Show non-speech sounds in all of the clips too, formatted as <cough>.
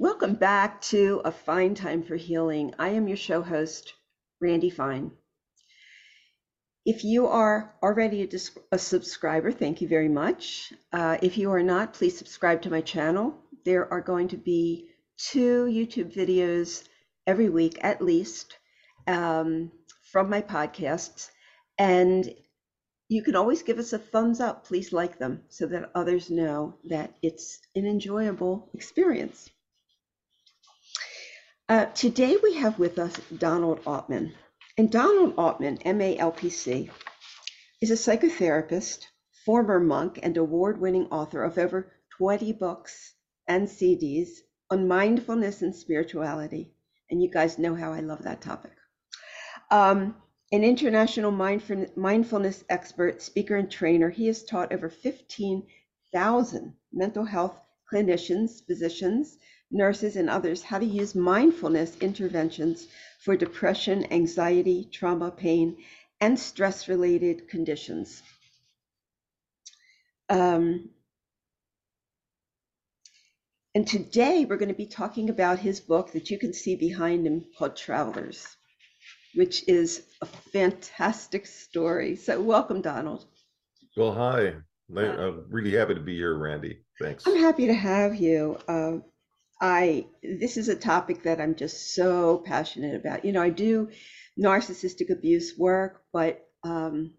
Welcome back to A Fine Time for Healing. I am your show host, Randy Fine. If you are already a, dis- a subscriber, thank you very much. Uh, if you are not, please subscribe to my channel. There are going to be two YouTube videos every week at least um, from my podcasts. And you can always give us a thumbs up. Please like them so that others know that it's an enjoyable experience. Uh, today we have with us Donald Altman. And Donald Altman, MALPC, is a psychotherapist, former monk, and award winning author of over 20 books and CDs on mindfulness and spirituality. And you guys know how I love that topic. Um, an international mindfulness expert, speaker, and trainer, he has taught over 15,000 mental health clinicians, physicians, nurses, and others how to use mindfulness interventions for depression, anxiety, trauma, pain, and stress related conditions. Um, and today we're going to be talking about his book that you can see behind him called Travelers, which is a fantastic story. So, welcome, Donald. Well, hi. I'm really happy to be here, Randy. Thanks. I'm happy to have you. Uh, I this is a topic that I'm just so passionate about. You know, I do narcissistic abuse work, but um,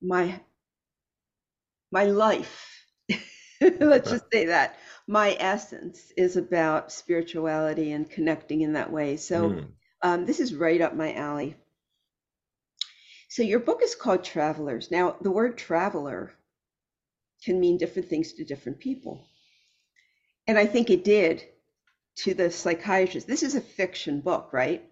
my my life, <laughs> let's just say that my essence is about spirituality and connecting in that way. So mm. um, this is right up my alley. So your book is called Travelers. Now, the word traveler can mean different things to different people. And I think it did to the psychiatrist. This is a fiction book, right?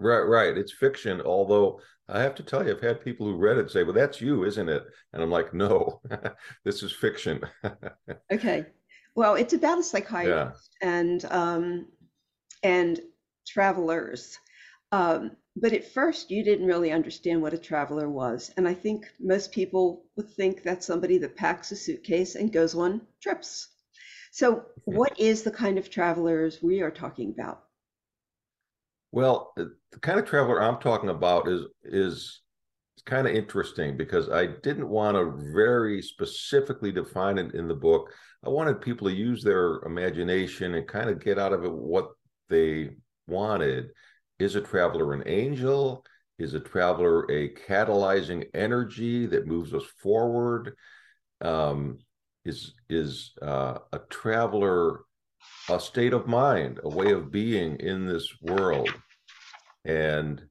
Right, right. It's fiction, although I have to tell you, I've had people who read it say, Well, that's you, isn't it? And I'm like, No, <laughs> this is fiction. <laughs> okay. Well, it's about a psychiatrist yeah. and um and travelers. Um, but at first you didn't really understand what a traveler was. And I think most people would think that's somebody that packs a suitcase and goes on trips. So, what is the kind of travelers we are talking about? Well, the kind of traveler I'm talking about is is kind of interesting because I didn't want to very specifically define it in the book. I wanted people to use their imagination and kind of get out of it what they wanted. Is a traveler an angel? Is a traveler a catalyzing energy that moves us forward? Um, is is uh, a traveler a state of mind a way of being in this world. And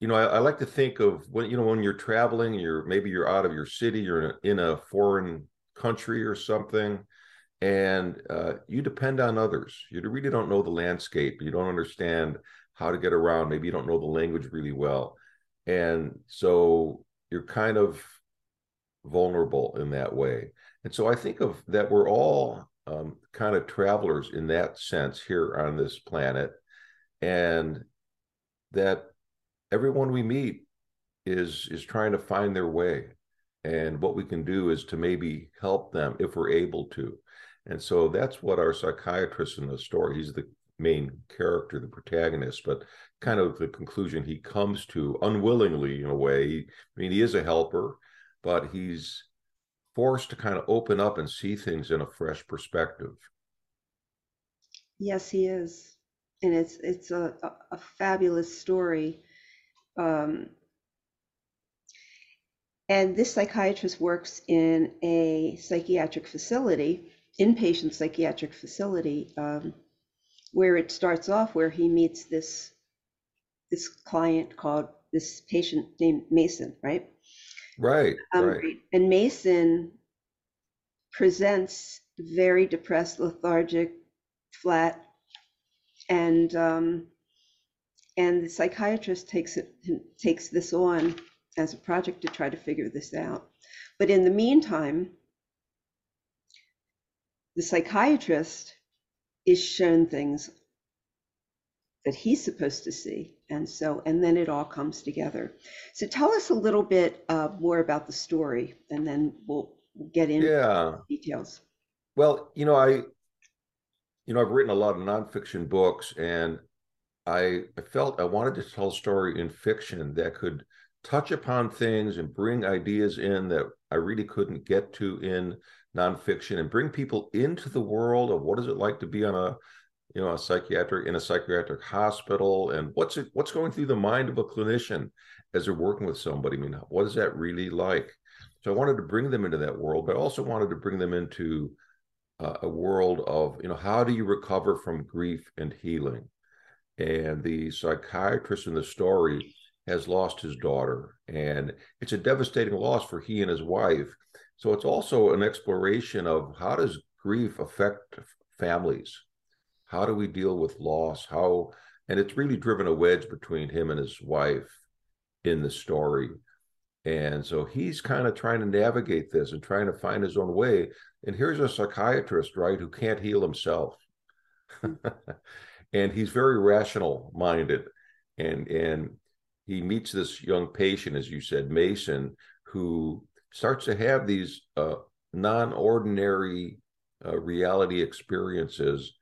you know I, I, like to think of when you know when you're traveling you're maybe you're out of your city you're in a, in a foreign country or something and uh, you depend on others. You really don't know the landscape. You don't understand how to get around. Maybe you don't know the language really well. And so you're kind of vulnerable in that way and so I think of that we're all um, kind of travelers in that sense here on this planet, and that everyone we meet is is trying to find their way, and what we can do is to maybe help them if we're able to. And so that's what our psychiatrist in the story, he's the main character, the protagonist, but kind of the conclusion he comes to unwillingly in a way. I mean, he is a helper, but he's forced to kind of open up and see things in a fresh perspective. Yes, he is, and it's it's a a, fabulous story. Um, and this psychiatrist works in a psychiatric facility, inpatient psychiatric facility, um, where it starts off where he meets this this client called this patient named Mason, right? Right, um, right. And Mason presents very depressed, lethargic, flat, and um, and the psychiatrist takes it takes this on as a project to try to figure this out. But in the meantime, the psychiatrist is shown things that he's supposed to see and so and then it all comes together. So tell us a little bit uh, more about the story and then we'll get into yeah. details. Well you know i you know, I've written a lot of nonfiction books, and I, I felt I wanted to tell a story in fiction that could touch upon things and bring ideas in that I really couldn't get to in nonfiction and bring people into the world of what is it like to be on a you know a psychiatric in a psychiatric hospital and what's it what's going through the mind of a clinician as they're working with somebody? I mean what is that really like? So i wanted to bring them into that world but I also wanted to bring them into uh, a world of you know how do you recover from grief and healing? And the psychiatrist in the story has lost his daughter and it's a devastating loss for he and his wife. So it's also an exploration of how does grief affect families how do we deal with loss? How and it's really driven a wedge between him and his wife in the story. And so he's kind of trying to navigate this and trying to find his own way. And here's a psychiatrist right who can't heal himself. <laughs> And he's very rational minded. And and he meets this young patient as you said mason who starts to have these uh, non-ordinary uh, reality experiences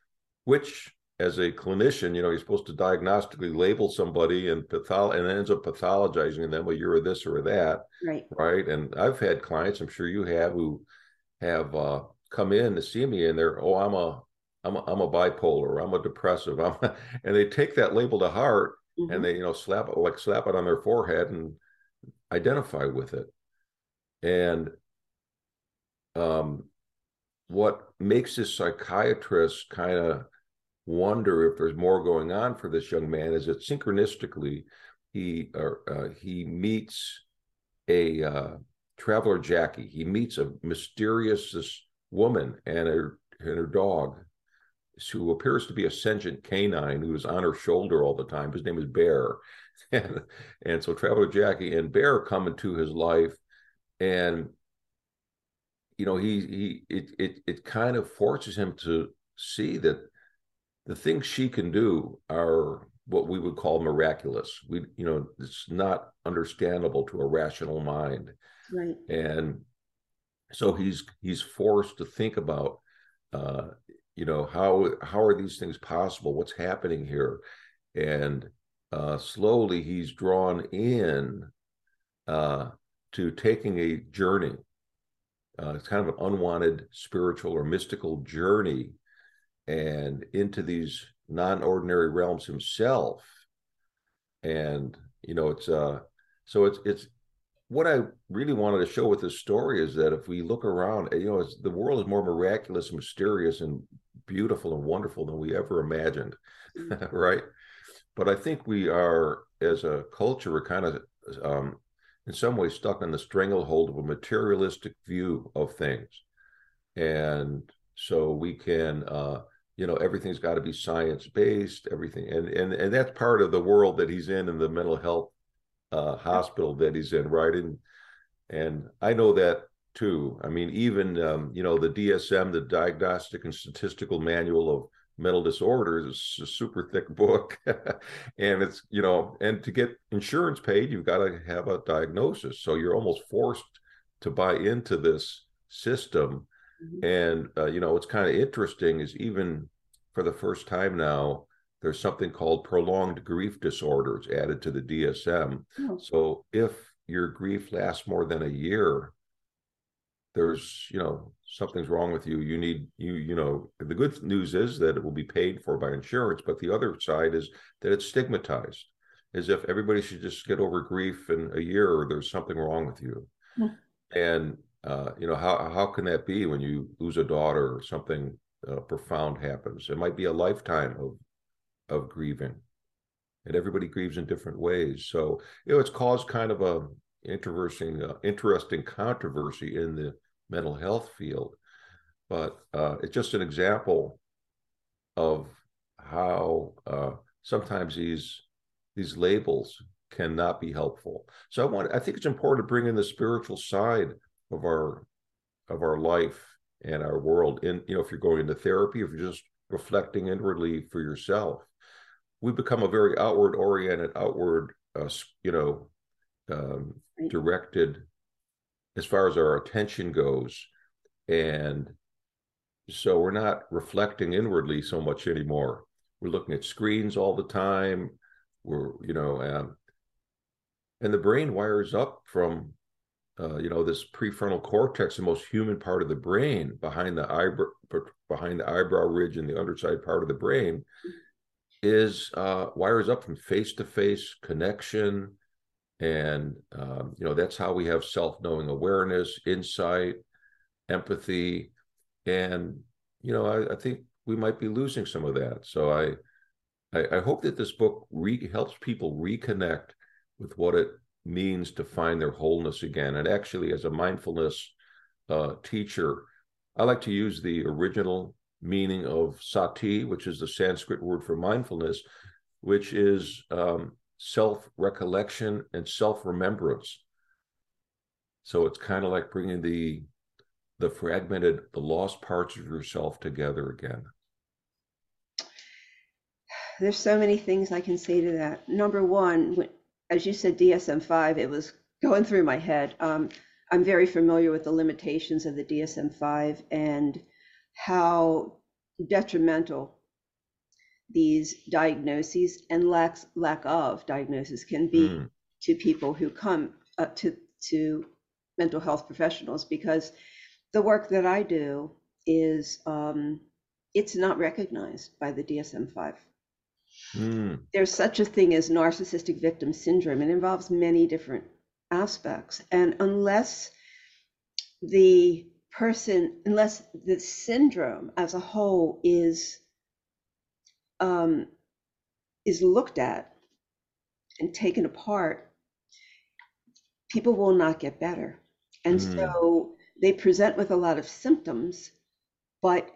which as a clinician you know you're supposed to diagnostically label somebody and pathol and ends up pathologizing them well you're a this or that right. right? And i've had clients i'm sure you have who have uh, come in to see me and they're oh i'm a i'm a, I'm a bipolar i'm a depressive I'm a, <laughs> and they take that label to heart mm-hmm. and they you know slap it like slap it on their forehead and identify with it. And um what makes this psychiatrist kind of wonder if there's more going on for this young man is that synchronistically he uh, he meets a uh, traveler Jackie. He meets a mysterious this woman and her and her dog, who appears to be a sentient canine who is on her shoulder all the time. His name is Bear, <laughs> and and so traveler Jackie and Bear come into his life, and you know he he it it it kind of forces him to see that the things she can do are what we would call miraculous. We, you know, it's not understandable to a rational mind. Right. And so he's he's forced to think about, uh, you know, how how are these things possible? What's happening here? And uh, slowly he's drawn in uh, to taking a journey. Uh, it's kind of an unwanted spiritual or mystical journey. And into these non-ordinary realms himself. And you know it's uh so it's it's what i really wanted to show with this story is that if we look around you know the world is more miraculous mysterious and beautiful and wonderful than we ever imagined mm-hmm. <laughs> right? But i think we are as a culture we're kind of um in some ways stuck in the stranglehold of a materialistic view of things. And so we can uh you know everything's got to be science based everything and and and that's part of the world that he's in in the mental health uh, hospital that he's in right? And and i know that too. I mean even um, you know the dsm the diagnostic and statistical manual of mental disorders is a super thick book <laughs> and it's you know and to get insurance paid you've got to have a diagnosis so you're almost forced to buy into this system Mm-hmm. And uh, you know, what's kind of interesting is even for the first time now, there's something called prolonged grief disorders added to the DSM. Oh. So if your grief lasts more than a year, there's you know something's wrong with you. You need you you know the good news is that it will be paid for by insurance, but the other side is that it's stigmatized, as if everybody should just get over grief in a year or there's something wrong with you. Yeah. And uh, you know how how can that be when you lose a daughter or something uh, profound happens it might be a lifetime of of grieving and everybody grieves in different ways so you know it's caused kind of a interesting uh, interesting controversy in the mental health field. But uh, it's just an example of how uh, sometimes these these labels cannot be helpful. So i want i think it's important to bring in the spiritual side of our of our life and our world. In you know if you're going into therapy if you're just reflecting inwardly for yourself we become a very outward oriented outward uh, you know um, directed as far as our attention goes and so we're not reflecting inwardly so much anymore. We're looking at screens all the time. We're, you know, um, and the brain wires up from, uh, you know, this prefrontal cortex, the most human part of the brain, behind the eyebrow, behind the eyebrow ridge and the underside part of the brain, is uh, wires up from face-to-face connection, and um, you know that's how we have self-knowing awareness, insight, empathy, and you know I, I think we might be losing some of that. So I I, I hope that this book re- helps people reconnect with what it means to find their wholeness again. And actually, as a mindfulness uh, teacher, I like to use the original meaning of sati, which is the Sanskrit word for mindfulness, which is um, self recollection and self remembrance. So it's kind of like bringing the the fragmented, the lost parts of yourself together again. There's so many things I can say to that. Number one, as you said, DSM 5, it was going through my head. Um, I'm very familiar with the limitations of the DSM 5 and how detrimental these diagnoses and lack, lack of diagnosis can be mm. to people who come uh, to, to mental health professionals because the work that I do is um, it's not recognized by the DSM-5. Mm. There's such a thing as narcissistic victim syndrome. It involves many different aspects, and unless the person, unless the syndrome as a whole is um, is looked at and taken apart, people will not get better. And mm. so they present with a lot of symptoms, but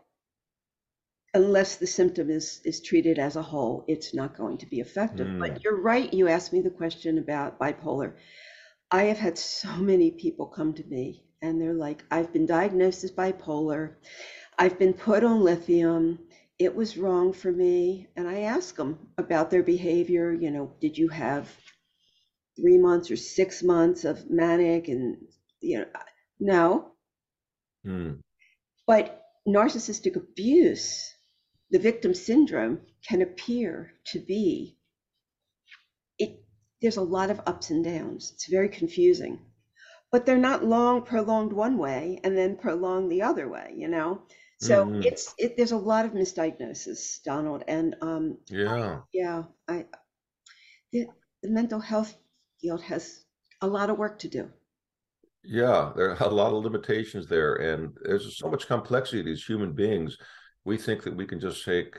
unless the symptom is is treated as a whole, it's not going to be effective. Mm. But you're right. You asked me the question about bipolar. I have had so many people come to me and they're like, I've been diagnosed as bipolar. I've been put on lithium. It was wrong for me. And I ask them about their behavior. You know, did you have three months or six months of manic? And, you know, no. Mm. But narcissistic abuse, the victim syndrome, can appear to be it. There's a lot of ups and downs. It's very confusing, but they're not long prolonged one way and then prolonged the other way. You know, so mm-hmm. it's it, there's a lot of misdiagnosis, Donald, and um, yeah, I, yeah, I the, the mental health field has a lot of work to do. Yeah, there are <laughs> a lot of limitations there, and there's so much complexity to these human beings. We think that we can just take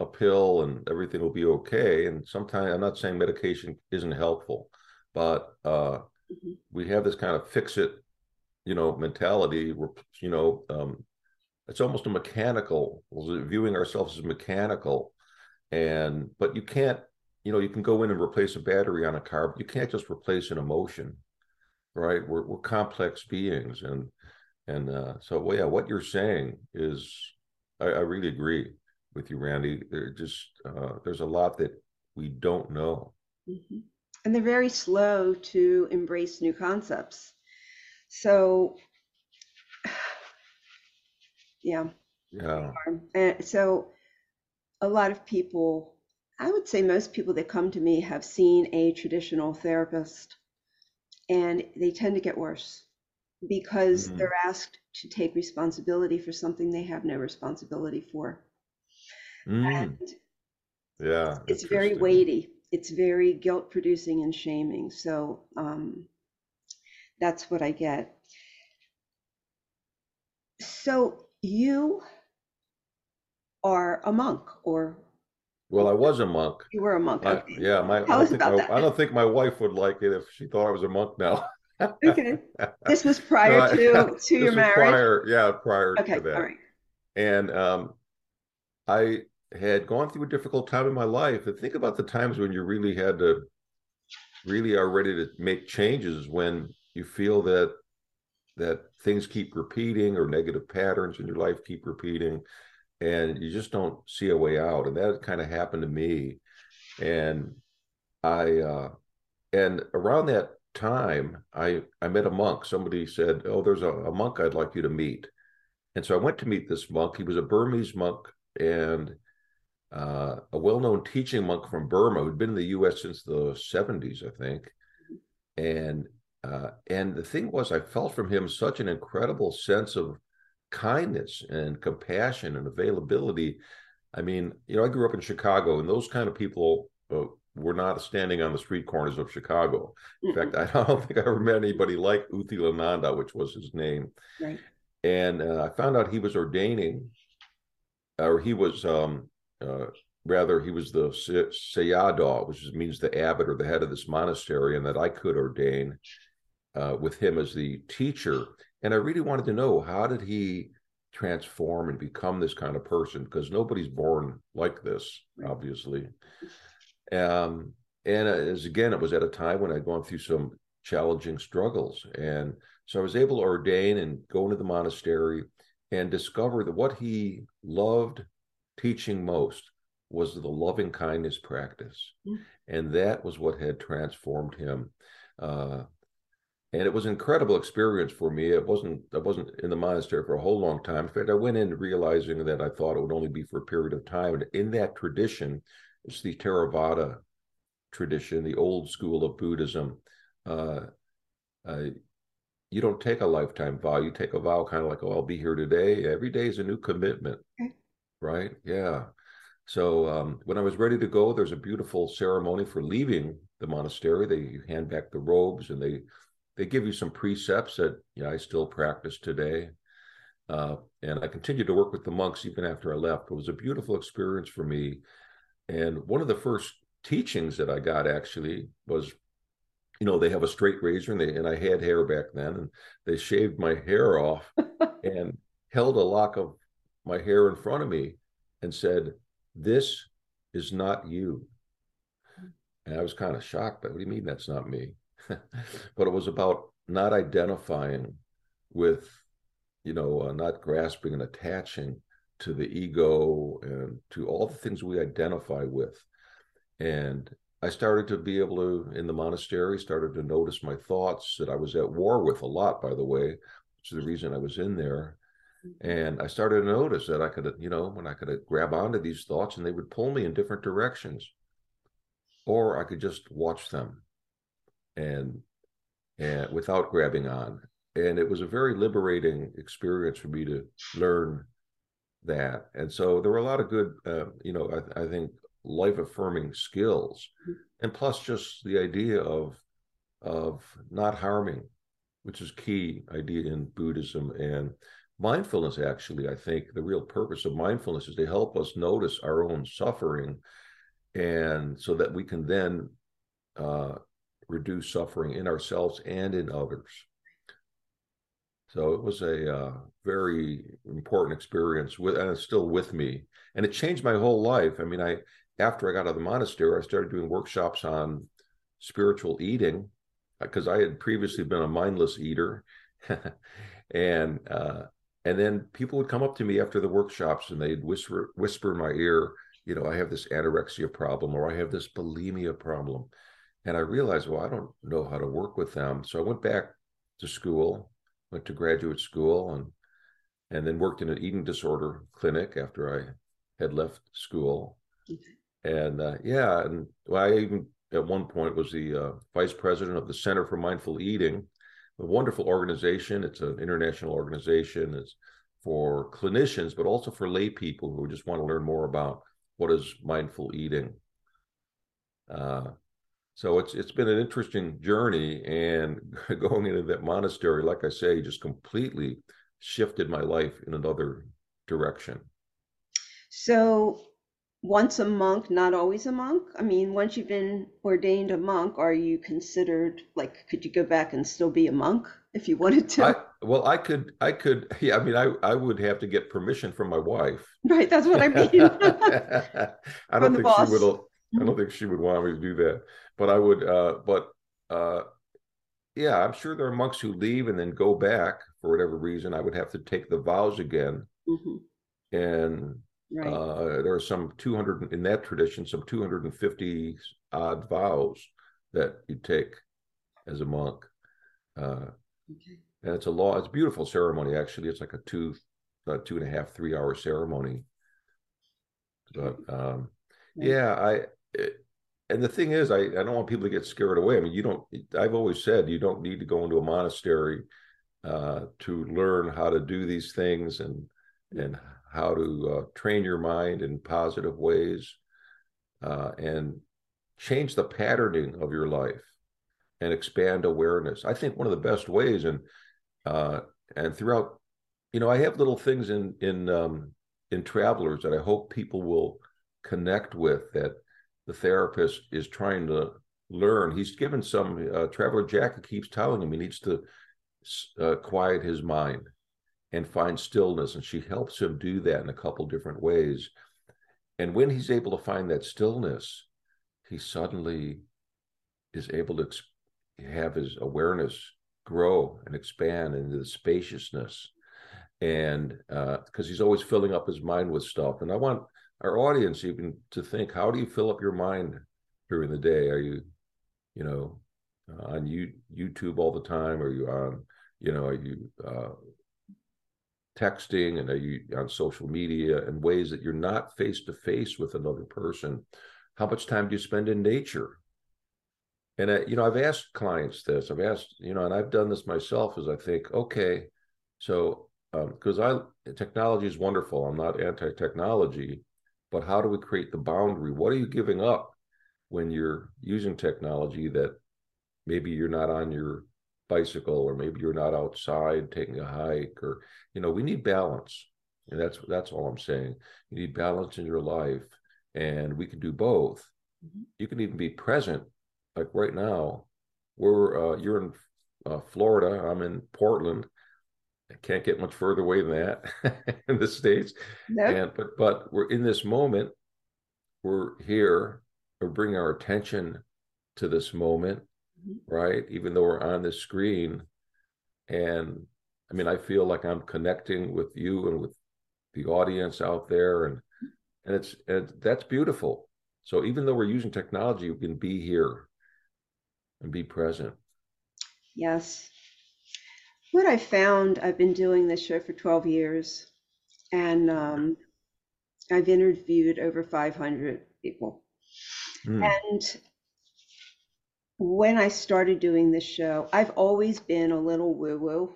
a pill and everything will be okay. And sometimes I'm not saying medication isn't helpful, but uh, mm-hmm. we have this kind of fix it, you know, mentality. You know, um, it's almost a mechanical viewing ourselves as mechanical, and but you can't. You know, you can go in and replace a battery on a car, but you can't just replace an emotion right? We're we're complex beings, and and uh, so well, yeah, what you're saying is, I, I really agree with you, Randy. There just uh, there's a lot that we don't know, mm-hmm. and they're very slow to embrace new concepts. So, yeah, yeah. And so, a lot of people, I would say most people that come to me have seen a traditional therapist and they tend to get worse because mm-hmm. they're asked to take responsibility for something they have no responsibility for. Mm. And yeah, it's very weighty. It's very guilt producing and shaming. So um, that's what I get. So you are a monk or well, I was a monk. You were a monk. I, okay. Yeah, my, Tell I, don't think my, I don't think my wife would like it if she thought I was a monk now. <laughs> okay. This was prior no, to <laughs> to your marriage. Prior, yeah, prior okay, to that. All right. And um, I had gone through a difficult time in my life. And think about the times when you really had to, really are ready to make changes when you feel that that things keep repeating or negative patterns in your life keep repeating and you just don't see a way out and that kind of happened to me and i uh and around that time i i met a monk somebody said oh there's a, a monk i'd like you to meet and so I went to meet this monk. He was a Burmese monk and uh, a well-known teaching monk from Burma who'd been in the U.S. since the 70s, I think. And uh, and the thing was, I felt from him such an incredible sense of kindness and compassion and availability. I mean, you know, I grew up in Chicago, and those kind of people uh, were not standing on the street corners of Chicago. In mm-hmm. fact, <laughs> I don't think I ever met anybody like U Silananda, which was his name. Right. And uh, I found out he was ordaining, or he was um, uh, rather he was the sayadaw, which means the abbot or the head of this monastery, and that I could ordain uh, with him as the teacher. And I really wanted to know how did he transform and become this kind of person because nobody's born like this, obviously. Um, and as again, it was at a time when I'd gone through some challenging struggles, and so I was able to ordain and go into the monastery and discover that what he loved teaching most was the loving kindness practice. Mm. And that was what had transformed him. Uh, and it was an incredible experience for me. It wasn't I wasn't in the monastery for a whole long time. In fact, I went in realizing that I thought it would only be for a period of time. And in that tradition, it's the Theravada tradition, the old school of Buddhism. Uh, uh, you don't take a lifetime vow. You take a vow kind of like, oh, I'll be here today. Every day is a new commitment. Okay right? Yeah. So um, when I was ready to go, there's a beautiful ceremony for leaving the monastery. They hand back the robes and they they give you some precepts that yeah, I still practice today. Uh, and I continued to work with the monks even after I left. It was a beautiful experience for me. And one of the first teachings that I got actually was, you know, they have a straight razor and they and I had hair back then, and they shaved my hair off <laughs> and held a lock of my hair in front of me and said, This is not you. And I was kind of shocked. But what do you mean that's not me? <laughs> but it was about not identifying with, you know, uh, not grasping and attaching to the ego and to all the things we identify with. And I started to be able to, in the monastery, started to notice my thoughts that I was at war with a lot, by the way, which is the reason I was in there. And I started to notice that I could, you know, when I could grab onto these thoughts and they would pull me in different directions, or I could just watch them and and without grabbing on. And it was a very liberating experience for me to learn that. And so there were a lot of good, uh, you know, I, I think life affirming skills, and plus just the idea of of not harming, which is key idea in Buddhism and mindfulness actually i think the real purpose of mindfulness is to help us notice our own suffering and so that we can then uh, reduce suffering in ourselves and in others. So it was a uh, very important experience with and it's still with me. And it changed my whole life. I mean i after i got out of the monastery i started doing workshops on spiritual eating because i had previously been a mindless eater. <laughs> And uh, and then people would come up to me after the workshops and they'd whisper whisper in my ear you know i have this anorexia problem or i have this bulimia problem and i realized well i don't know how to work with them so i went back to school went to graduate school and and then worked in an eating disorder clinic after i had left school and uh, yeah and well, i even at one point was the uh, vice president of the center for mindful eating a wonderful organization. It's an international organization. It's for clinicians, but also for lay people who just want to learn more about what is mindful eating. Uh, so it's it's been an interesting journey, and <laughs> going into that monastery, like I say, just completely shifted my life in another direction. So once a monk, not always a monk? I mean, once you've been ordained a monk, are you considered like could you go back and still be a monk if you wanted to? I, well, I could, I could, <laughs> yeah. I mean, I, I would have to get permission from my wife. Right, that's what I mean. <laughs> I don't think boss. she would. I don't think she would want me to do that. But I would. Uh, but uh, yeah, I'm sure there are monks who leave and then go back for whatever reason. I would have to take the vows again, mm-hmm. and Right. Uh, there are some 200 in that tradition, some 250 odd vows that you take as a monk. Uh, okay. And it's a law. It's a beautiful ceremony. Actually, it's like a two two and a half, three hour ceremony. But um, yeah, I it, and the thing is, I, I don't want people to get scared away. I mean, you don't. I've always said you don't need to go into a monastery uh, to learn how to do these things and and how to uh, train your mind in positive ways uh, and change the patterning of your life and expand awareness. I think one of the best ways, and uh, and throughout, you know, I have little things in in um, in travelers that I hope people will connect with that the therapist is trying to learn. He's given some uh, traveler Jack keeps telling him he needs to uh, quiet his mind and find stillness, and she helps him do that in a couple different ways. And when he's able to find that stillness, he suddenly is able to have his awareness grow and expand into the spaciousness and because uh, he's always filling up his mind with stuff and i want our audience even to think how do you fill up your mind during the day? Are you you know uh, on you, youtube all the time? Are you on you know are you uh, texting? And are you on social media and ways that you're not face to face with another person? How much time do you spend in nature? And I, you know i've asked clients this. I've asked you know and i've done this myself as i think okay so because um, i technology is wonderful. I'm not anti-technology but how do we create the boundary? What are you giving up when you're using technology that maybe you're not on your bicycle or maybe you're not outside taking a hike or you know we need balance. And that's that's all i'm saying. You need balance in your life and we can do both. Mm-hmm. you can even be present. Like right now, we're uh, you're in uh, Florida, I'm in Portland. Can't get much further away than that <laughs> in the states. Nope. And but but we're in this moment. We're here. We're bringing our attention to this moment, mm-hmm. right? Even though we're on the screen, and I mean, I feel like I'm connecting with you and with the audience out there, and and it's and that's beautiful. So even though we're using technology, we can be here and be present. Yes. What I found, I've been doing this show for 12 years, and um, I've interviewed over 500 people. Mm. And when I started doing this show, I've always been a little woo woo.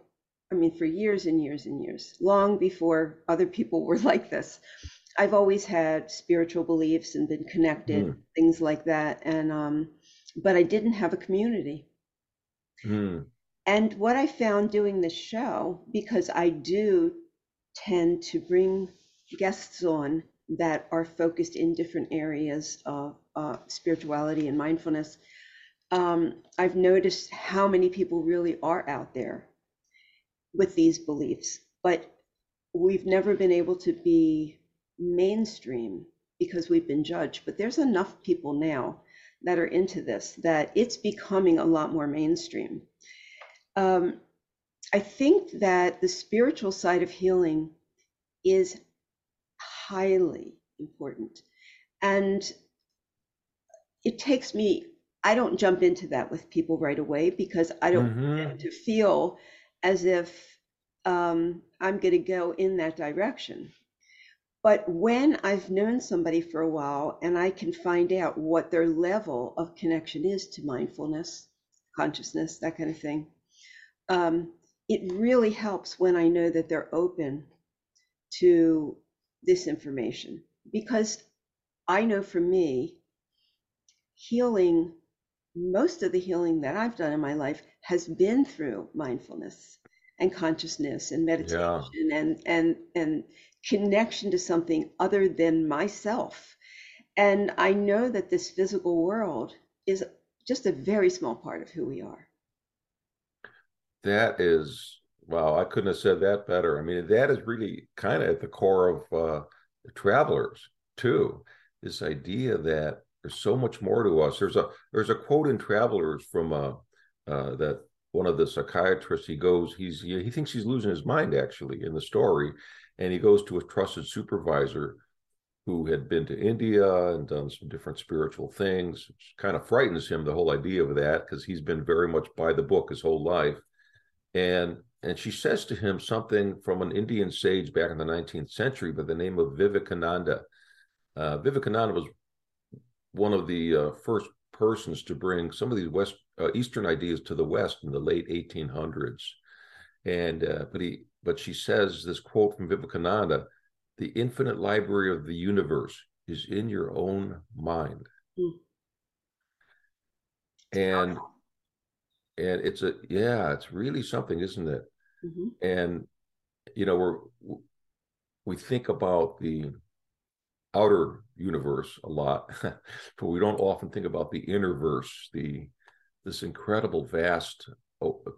I mean, for years and years and years, long before other people <laughs> were like this. I've always had spiritual beliefs and been connected, mm. things like that. And um, but I didn't have a community. Mm. And what I found doing this show, because I do tend to bring guests on that are focused in different areas of uh, spirituality and mindfulness, um, I've noticed how many people really are out there with these beliefs, but we've never been able to be mainstream because we've been judged. But there's enough people now that are into this that it's becoming a lot more mainstream. Um, I think that the spiritual side of healing is highly important. And it takes me, I don't jump into that with people right away because I don't mm-hmm. want to feel as if um, I'm going to go in that direction. But when I've known somebody for a while and I can find out what their level of connection is to mindfulness, consciousness, that kind of thing, um, it really helps when I know that they're open to this information. Because I know for me, healing, most of the healing that I've done in my life has been through mindfulness and consciousness and meditation yeah. and and and connection to something other than myself. And I know that this physical world is just a very small part of who we are. That is, wow, I couldn't have said that better. I mean, that is really kind of at the core of uh, travelers, too. This idea that there's so much more to us. There's a there's a quote in Travelers from uh, uh, that one of the psychiatrists he goes he's he, he thinks he's losing his mind actually in the story and he goes to a trusted supervisor who had been to India and done some different spiritual things, which kind of frightens him, the whole idea of that, because he's been very much by the book his whole life. And and she says to him something from an Indian sage back in the 19th century by the name of Vivekananda. Uh, Vivekananda was one of the uh, first persons to bring some of these West uh, Eastern ideas to the West in the late 1800s. And uh, but he but she says this quote from Vivekananda: "The infinite library of the universe is in your own mind." Mm. And and it's a yeah, it's really something, isn't it? Mm-hmm. And you know, we're we think about the outer universe a lot, <laughs> but we don't often think about the inner verse, the this incredible vast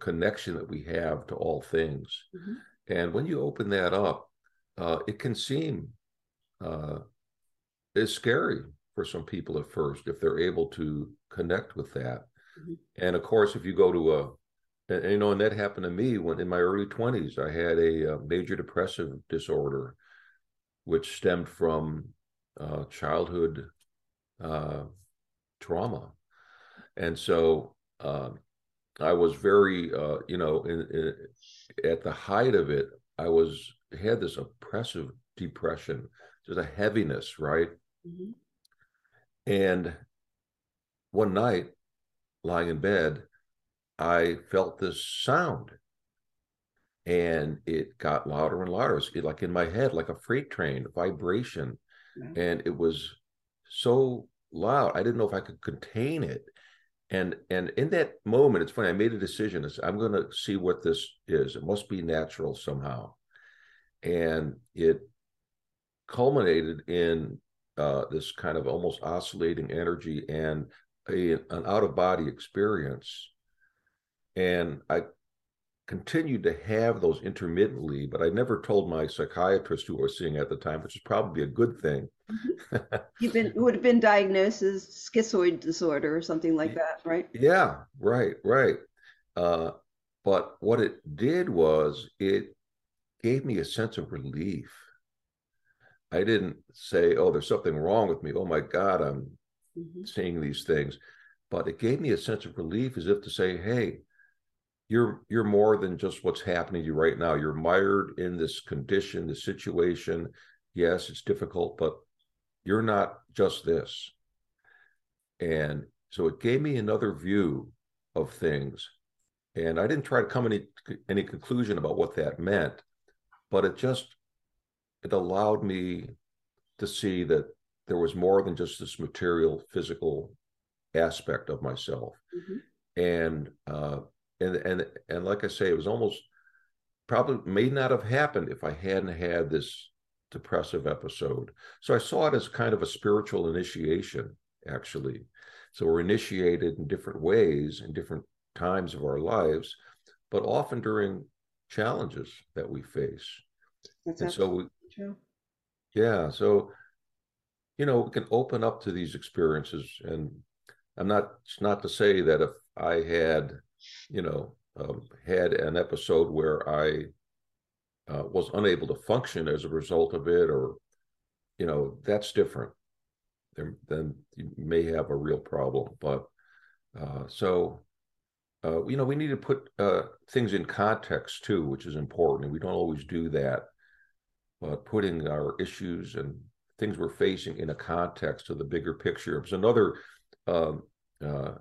connection that we have to all things. Mm-hmm. And when you open that up, uh, it can seem uh, is scary for some people at first if they're able to connect with that. Mm-hmm. And of course, if you go to a and, and, you know, and that happened to me when in my early 20s, I had a, a uh, major depressive disorder, which stemmed from uh, childhood uh, trauma. And so uh, I was very, uh, you know, in, in, at the height of it, I was had this oppressive depression, just a heaviness, right? Mm-hmm. And one night, lying in bed, I felt this sound and it got louder and louder. It was like in my head, like a freight train, vibration. Mm-hmm. And it was so loud. I didn't know if I could contain it. And and in that moment, it's funny, I made a decision. Is I'm gonna see what this is. It must be natural somehow. And it culminated in uh, this kind of almost oscillating energy and a, an out of body experience and I continued to have those intermittently, but I never told my psychiatrist who I was seeing at the time, which is probably a good thing. Mm-hmm. You've been <laughs> would have been diagnosed as schizoid disorder or something like that, right? Yeah, right, right. Uh, but what it did was it gave me a sense of relief. I didn't say, "Oh, there's something wrong with me." Oh my God, I'm mm-hmm. seeing these things. But it gave me a sense of relief, as if to say, "Hey, you're you're more than just what's happening to you right now you're mired in this condition this situation yes it's difficult but you're not just this and so it gave me another view of things and i didn't try to come any any conclusion about what that meant but it just it allowed me to see that there was more than just this material physical aspect of myself mm-hmm. and uh, and and and like I say, it was almost probably may not have happened if I hadn't had this depressive episode. So I saw it as kind of a spiritual initiation, actually. So we're initiated in different ways in different times of our lives, but often during challenges that we face. That's and so we, true. Yeah. So, you know, we can open up to these experiences. And I'm not, it's not to say that if I had you know, um, had an episode where I uh, was unable to function as a result of it, or, you know, that's different. Then you may have a real problem. But uh, so, uh, you know, we need to put uh, things in context too, which is important. And we don't always do that. But putting our issues and things we're facing in a context of the bigger picture. There's another um, uh,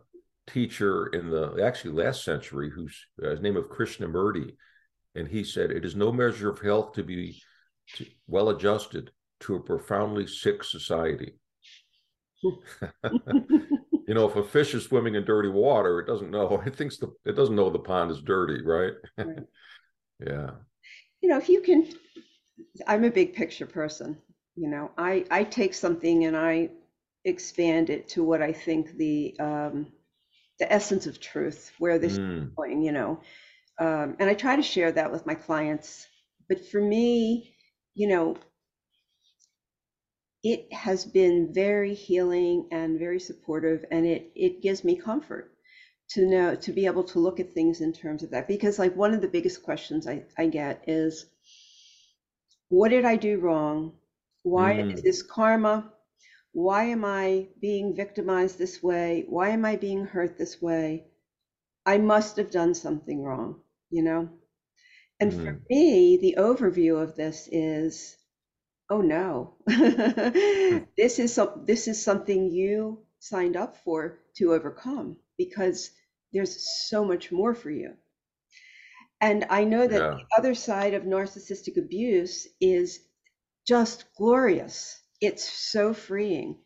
teacher in the actually last century whose uh, his name of Krishnamurti, and he said it is no measure of health to be well adjusted to a profoundly sick society. <laughs> you know, if a fish is swimming in dirty water, it doesn't know. <laughs> It thinks the it doesn't know the pond is dirty, right? right. <laughs> yeah. You know, if you can, I'm a big picture person. You know, I I take something and I expand it to what I think the um, the essence of truth, where this mm. is going, you know. Um, and I try to share that with my clients. But for me, you know, it has been very healing and very supportive, and it it gives me comfort to know to be able to look at things in terms of that. Because like one of the biggest questions I, I get is, what did I do wrong? Why mm. is this karma? Why am I being victimized this way? Why am I being hurt this way? I must have done something wrong. you know? And for Mm. me, the overview of this is, oh no, <laughs> this is some, this is something you signed up for to overcome because there's so much more for you. And I know that Yeah. the other side of narcissistic abuse is just glorious. It's so freeing.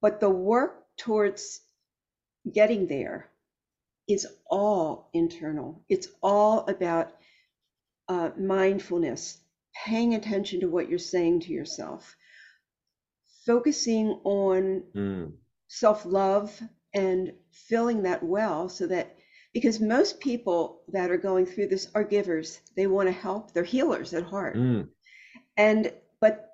But the work towards getting there is all internal. It's all about uh, mindfulness, paying attention to what you're saying to yourself, focusing on Mm. self love and filling that well so that because most people that are going through this are givers they want to help they're healers at heart Mm. And but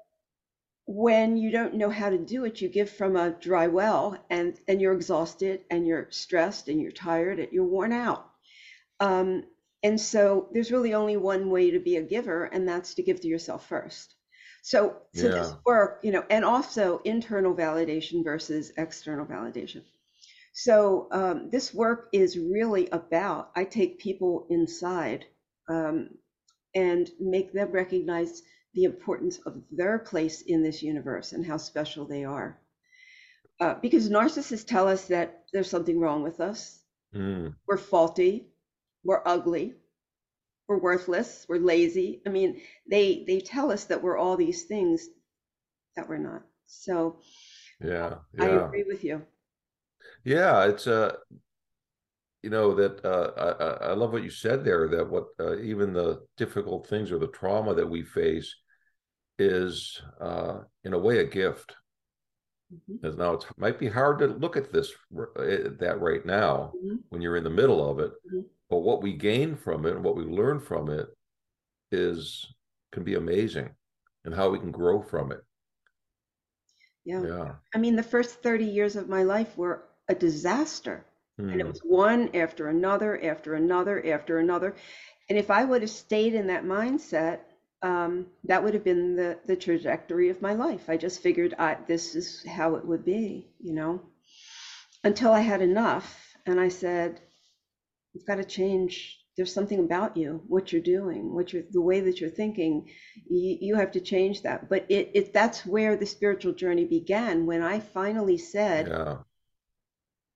when you don't know how to do it you give from a dry well and and you're exhausted and you're stressed and you're tired and you're worn out. Um, and so there's really only one way to be a giver and that's to give to yourself first. So so this work you know and also internal validation versus external validation. So um, this work is really about I take people inside um, and make them recognize the importance of their place in this universe and how special they are. Uh, because narcissists tell us that there's something wrong with us, Mm. we're faulty, we're ugly, we're worthless, we're lazy. I mean, they they tell us that we're all these things that we're not. So Yeah. I agree with you. Yeah. It's uh you know that uh, I, I love what you said there. That what uh, even the difficult things or the trauma that we face is uh, in a way a gift. Mhm, As now it might be hard to look at this uh, that right now mhm, when you're in the middle of it, mhm. but what we gain from it and what we learn from it is can be amazing, and how we can grow from it. Yeah. Yeah. I mean, the first 30 years of my life were a disaster. And it Mm. was one after another, after another, after another. And if I would have stayed in that mindset, um, that would have been the, the trajectory of my life. I just figured I, this is how it would be, you know, until I had enough. And I said, you've got to change. There's something about you, what you're doing, what you're, the way that you're thinking. You, you have to change that. But it, it, that's where the spiritual journey began when I finally said, Yeah.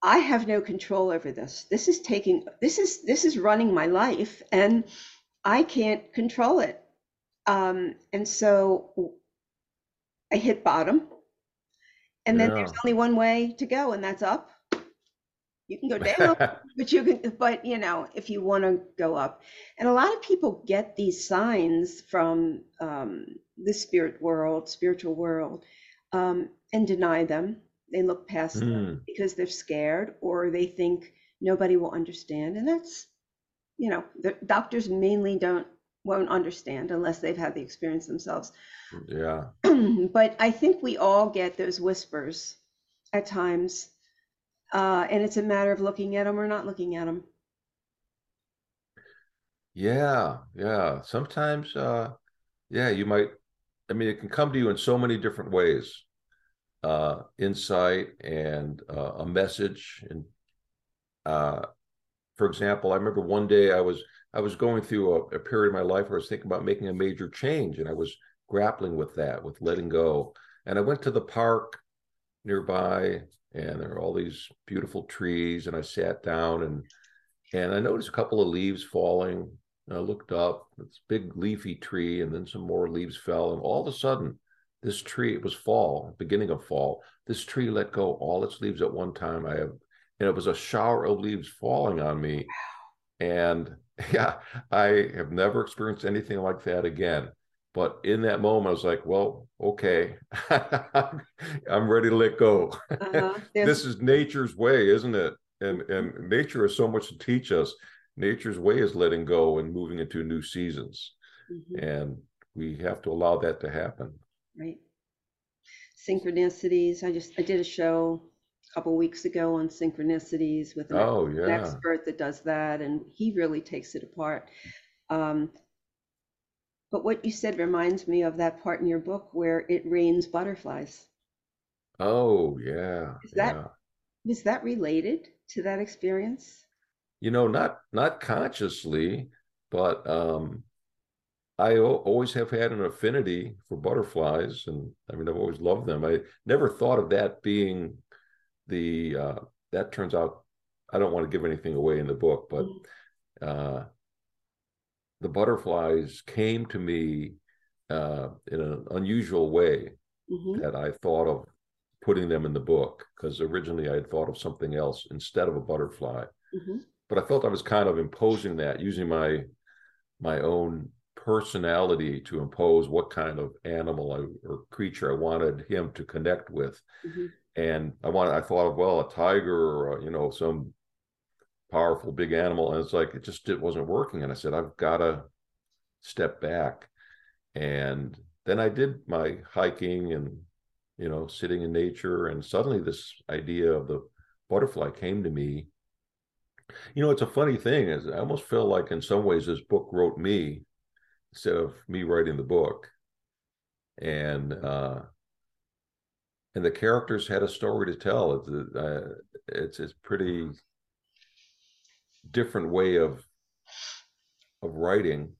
I have no control over this. This is taking this is this is running my life and I can't control it. Um, and so I hit bottom. And then there's only one way to go, and that's up. You can go <laughs> down, but you can, but you know, if you want to go up. And a lot of people get these signs from um, the spirit world, spiritual world, um, and deny them. They look past them Mm. because they're scared or they think nobody will understand. And that's, you know, the doctors mainly don't won't understand unless they've had the experience themselves. Yeah. <clears throat> but I think we all get those whispers at times. Uh, and it's a matter of looking at them or not looking at them. Yeah, yeah. Sometimes, uh, yeah, you might, I mean, it can come to you in so many different ways. Uh, insight and uh, a message. And uh, for example, I remember one day I was I was going through a, a period of my life where I was thinking about making a major change, and I was grappling with that, with letting go. And I went to the park nearby, and there were all these beautiful trees, and I sat down and and I noticed a couple of leaves falling. And I looked up, this big leafy tree, and then some more leaves fell. And all of a sudden, this tree, it was fall, beginning of fall, this tree let go all its leaves at one time. I have, and it was a shower of leaves falling on me. And <laughs> yeah, I have never experienced anything like that again. But in that moment, I was like, well, okay, <laughs> I'm ready to let go. Uh-huh. <laughs> This is nature's way, isn't it? And and nature has so much to teach us. Nature's way is letting go and moving into new seasons, Mhm, and we have to allow that to happen. Right. Synchronicities. I just I did a show a couple weeks ago on synchronicities with an Oh an yeah, expert that does that, and he really takes it apart. Um, but what you said reminds me of that part in your book where it rains butterflies. oh yeah, Is that- yeah, Is that related to that experience? you know, not not consciously, but um, I always have had an affinity for butterflies, and I mean, I've always loved them. I never thought of that being the. Uh, that turns out, I don't want to give anything away in the book, but mm-hmm. uh, the butterflies came to me uh, in an unusual way mm-hmm. that I thought of putting them in the book because originally I had thought of something else instead of a butterfly. Mm-hmm. But I felt I was kind of imposing that using my my own personality to impose what kind of animal I, or creature I wanted him to connect with. Mm-hmm. And I wanted, I thought of well, a tiger or you know some powerful big animal, and it's like it just it wasn't working. And I said I've got to step back. And then I did my hiking and you know sitting in nature, and suddenly this idea of the butterfly came to me. You know, it's a funny thing is I almost feel like in some ways this book wrote me instead of me writing the book. And uh and the characters had a story to tell. It's uh, it's it's pretty different way of of writing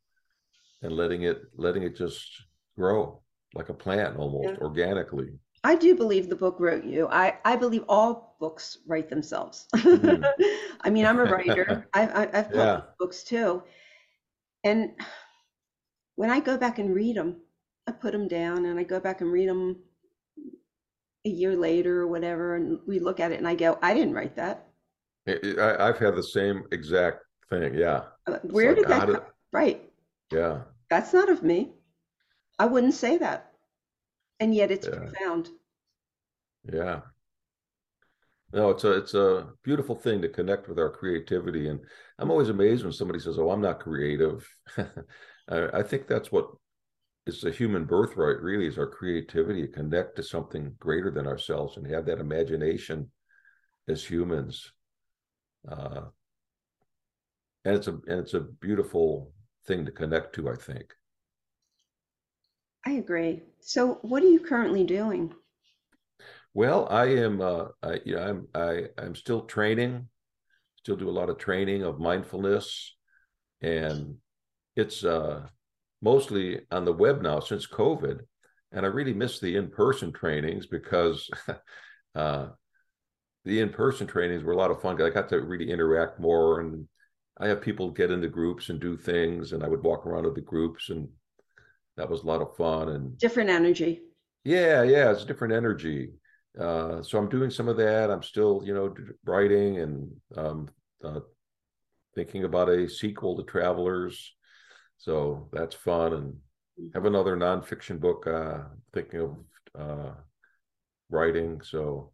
and letting it letting it just grow like a plant almost yeah. organically. I do believe the book wrote you. I i believe all books write themselves. Mm. <laughs> i mean i'm a writer. <laughs> I've i've published yeah. books too. And when I go back and read them, I put them down and I go back and read them a year later or whatever, and we look at it and I go, I didn't write that. I, have had the same exact thing. Yeah. Uh, where did that come? Right. Yeah. That's not of me. I wouldn't say that. And yet it's yeah. profound. Yeah. No, it's a it's a beautiful thing to connect with our creativity, and I'm always amazed when somebody says, "Oh, I'm not creative." <laughs> I, I think that's what is a human birthright. Really, is our creativity to connect to something greater than ourselves and have that imagination as humans. Uh, and it's a and it's a beautiful thing to connect to. I think. I agree. So, what are you currently doing? Well, I am. Uh, I, you know, I'm. I, I'm still training. Still do a lot of training of mindfulness, and it's uh, mostly on the web now since COVID, and I really miss the in-person trainings because <laughs> uh, the in-person trainings were a lot of fun. I got to really interact more, and I have people get into groups and do things, and I would walk around with the groups, and that was a lot of fun and different energy. Yeah, yeah, it's different energy. Uh, so I'm doing some of that. I'm still, you know, writing and um, uh, thinking about a sequel to Travelers. So that's fun, and have another nonfiction book. Uh, thinking of uh, writing. So,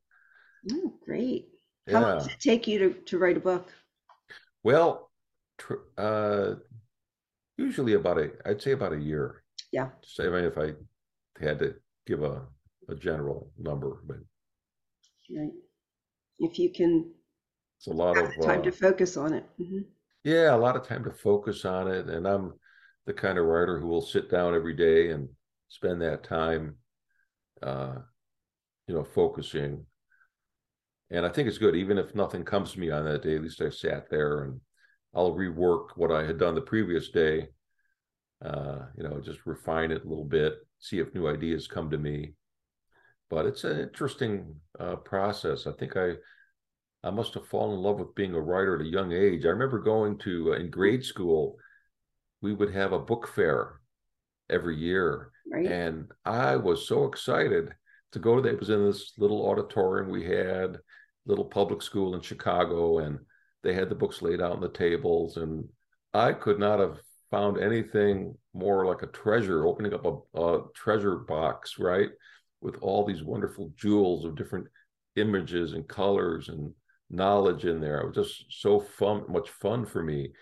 oh, great! Yeah. How long does it take you to to write a book? Well, tr- uh, usually about a, I'd say about a year. Yeah. Say, I mean, if I had to give a a general number, but right. If you can, it's a lot of time uh, to focus on it. Mm-hmm. Yeah, a lot of time to focus on it, and I'm the kind of writer who will sit down every day and spend that time, uh, you know, focusing. And I think it's good, even if nothing comes to me on that day. At least I sat there and I'll rework what I had done the previous day. Uh, you know, just refine it a little bit, see if new ideas come to me. But it's an interesting uh, process. I think I I must have fallen in love with being a writer at a young age. I remember going to uh, in grade school we would have a book fair every year. Right. And I was so excited to go to that. It was in this little auditorium we had, little public school in Chicago, and they had the books laid out on the tables. And I could not have found anything more like a treasure, opening up a, a treasure box, right? With all these wonderful jewels of different images and colors and knowledge in there. It was just so fun, much fun for me.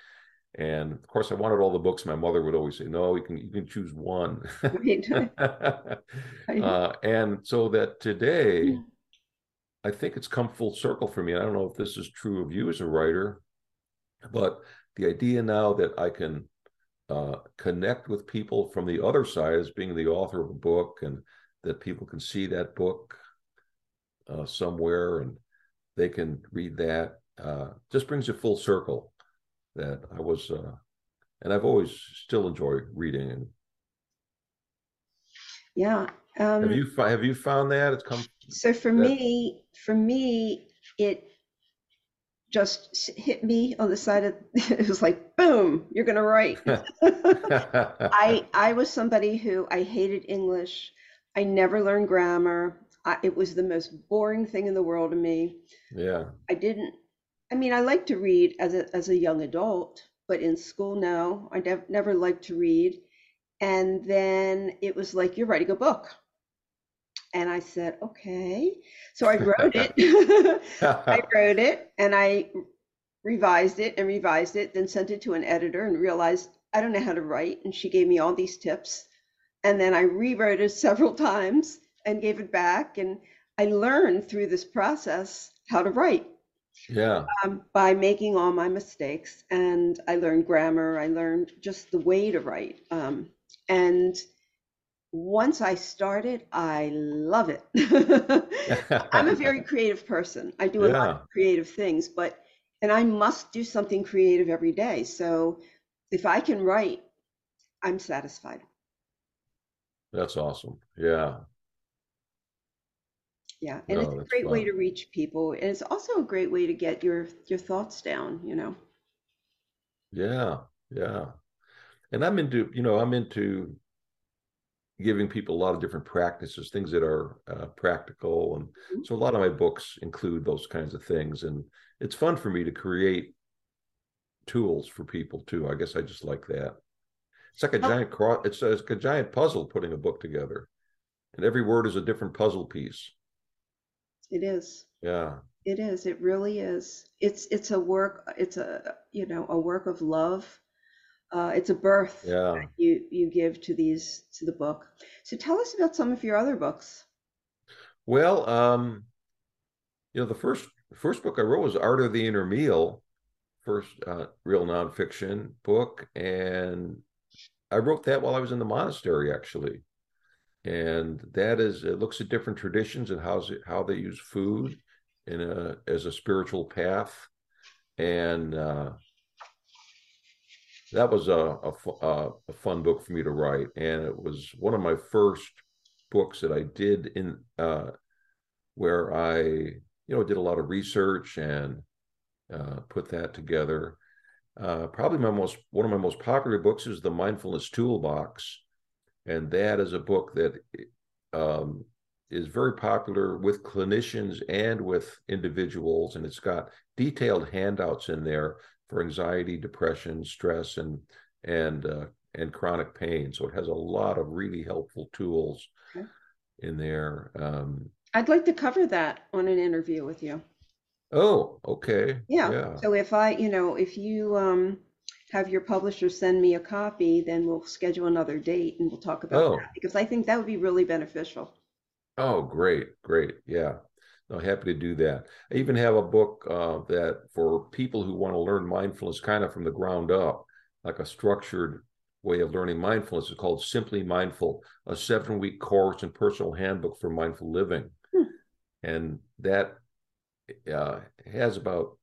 And of course, I wanted all the books. My mother would always say, "No, you can you can choose one." <laughs> <laughs> uh, and so that today, hmm. I think it's come full circle for me. I don't know if this is true of you as a writer, but the idea now that I can uh, connect with people from the other side as being the author of a book, and that people can see that book uh, somewhere and they can read that, uh, just brings it full circle that I was, uh, and I've always still enjoy reading. And yeah, um, have you have you found that it's come? So for that... me, for me, it just hit me on the side of <laughs> it was like boom you're going to write <laughs> <laughs> i i was somebody who i hated english i never learned grammar I, it was the most boring thing in the world to me yeah i didn't i mean i like to read as a as a young adult but in school no i nev- never liked to read and then it was like you're writing a book and I said, okay. So I wrote it. <laughs> I <laughs> wrote it and I revised it and revised it, then sent it to an editor and realized I don't know how to write. And she gave me all these tips. And then I rewrote it <laughs> several times and gave it back. And I learned through this process how to write. Yeah. Um, by making all my mistakes. And I learned grammar, I learned just the way to write. Um, and once I started, I love it. <laughs> I'm a very <laughs> creative person. I do a yeah. lot of creative things, but and I must do something creative every day. So if I can write, I'm satisfied. That's awesome. Yeah. Yeah, and no, it's a great way to reach people, and it's also a great way to get your your thoughts down. You know. Yeah, yeah, and I'm into you know I'm into giving people a lot of different practices, things that are uh, practical. And mm-hmm. so a lot of my books include those kinds of things. And it's fun for me to create tools for people too. I guess I just like that. It's like a oh. giant cross, it's, it's a giant puzzle putting a book together. And every word is a different puzzle piece. It is. Yeah. It is. It really is. It's it's a work, it's a you know, a work of love uh, it's a birth yeah. you you give to these to the book. So tell us about some of your other books. Well, um, you know, the first first book I wrote was Art of the Inner Meal, first uh, real nonfiction book, and I wrote that while I was in the monastery, actually. And that is, it looks at different traditions and how how they use food in a as a spiritual path, and uh, that was a, a, a fun book for me to write, and it was one of my first books that I did in uh, where I you know did a lot of research and uh, put that together. Uh, probably my most one of my most popular books is the Mindfulness Toolbox, and that is a book that um, is very popular with clinicians and with individuals, and it's got detailed handouts in there for anxiety, depression, stress, and and uh, and chronic pain. So it has a lot of really helpful tools okay. in there. Um, I'd like to cover that on an interview with you. Oh, okay. Yeah. yeah. So if I, you know, if you um, have your publisher send me a copy, then we'll schedule another date and we'll talk about oh. that because I think that would be really beneficial. Oh, great, great. Yeah. I'm happy to do that. I even have a book uh, that for people who want to learn mindfulness kind of from the ground up, like a structured way of learning mindfulness. It's called Simply Mindful, a seven week course and personal handbook for mindful living. Hmm. And that uh, has about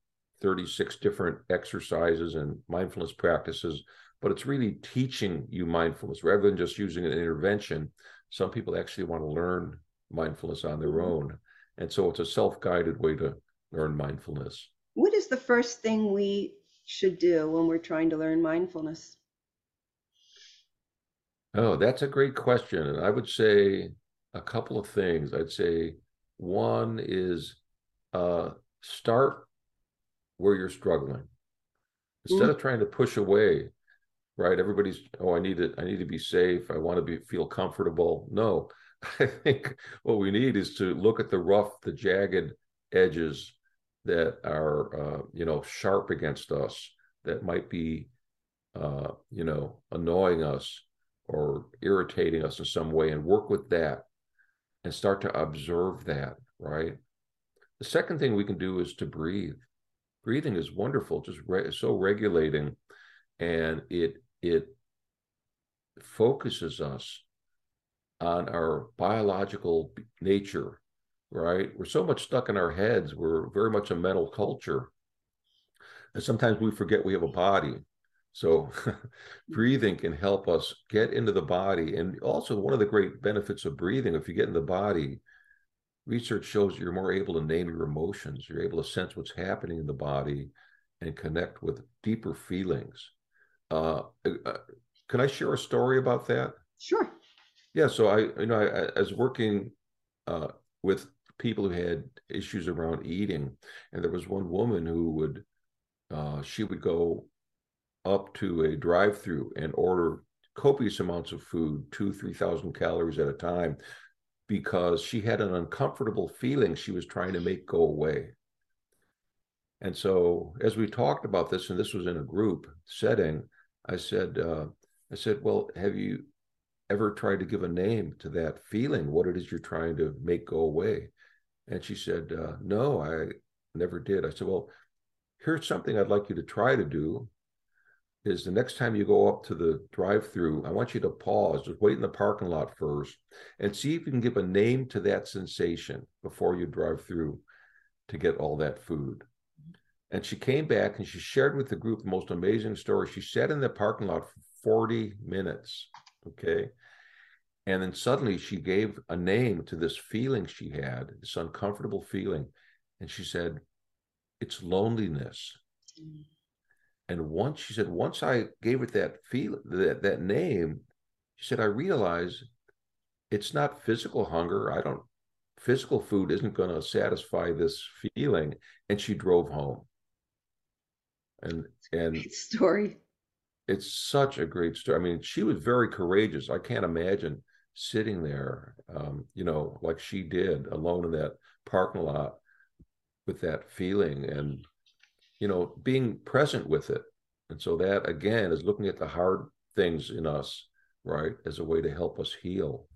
36 different exercises and mindfulness practices, but it's really teaching you mindfulness rather than just using an intervention. Some people actually want to learn mindfulness on their hmm. own. And so it's a self guided way to learn mindfulness. What is the first thing we should do when we're trying to learn mindfulness? Oh, that's a great question. And I would say a couple of things. I'd say one is uh, start where you're struggling. Instead mm. of trying to push away, right? Everybody's, oh, I need it. I need to be safe. I want to be feel comfortable. No, <laughs> I think what we need is to look at the rough, the jagged edges that are, uh, you know, sharp against us, that might be, uh, you know, annoying us or irritating us in some way, and work with that and start to observe that, right? The second thing we can do is to breathe. Breathing is wonderful, just re- so regulating, and it it focuses us on our biological nature, right? We're so much stuck in our heads. We're very much a mental culture. And sometimes we forget we have a body. So <laughs> breathing can help us get into the body. And also one of the great benefits of breathing, if you get in the body, research shows you're more able to name your emotions. You're able to sense what's happening in the body and connect with deeper feelings. Uh, uh, can I share a story about that? Sure. Yeah. So I, you know, I, I was working uh, with people who had issues around eating, and there was one woman who would, uh, she would go up to a drive-through and order copious amounts of food, two, three thousand calories at a time, because she had an uncomfortable feeling she was trying to make go away. And so, as we talked about this, and this was in a group setting, I said, uh, I said, well, have you ever tried to give a name to that feeling, what it is you're trying to make go away? And she said, uh, no, I never did. I said, well, here's something I'd like you to try to do is the next time you go up to the drive through, I want you to pause, just wait in the parking lot first and see if you can give a name to that sensation before you drive through to get all that food. And she came back and she shared with the group the most amazing story. She sat in the parking lot for 40 minutes. Okay. And then suddenly she gave a name to this feeling she had, this uncomfortable feeling. And she said, It's loneliness. Mm-hmm. And once she said, once I gave it that feel that, that name, she said, I realized it's not physical hunger. I don't physical food isn't going to satisfy this feeling. And she drove home. And and great story. It's such a great story. I mean, she was very courageous. I can't imagine sitting there, um, you know, like she did alone in that parking lot with that feeling and you know, being present with it. And so that again is looking at the hard things in us, right, as a way to help us heal.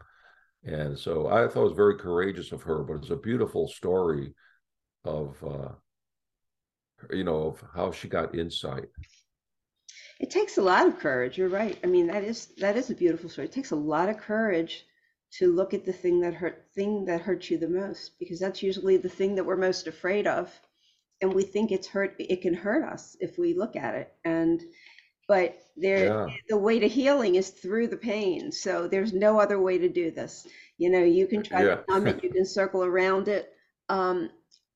And so I thought it was very courageous of her, but it's a beautiful story of, uh, you know, of how she got insight. It takes a lot of courage. You're right. I mean, that is that is a beautiful story. It takes a lot of courage to look at the thing that hurt thing that hurts you the most, because that's usually the thing that we're most afraid of and we think it's hurt it can hurt us if we look at it. And but there yeah. the way to healing is through the pain. So there's no other way to do this. You know you can try yeah. to numb it you can circle around it. Um,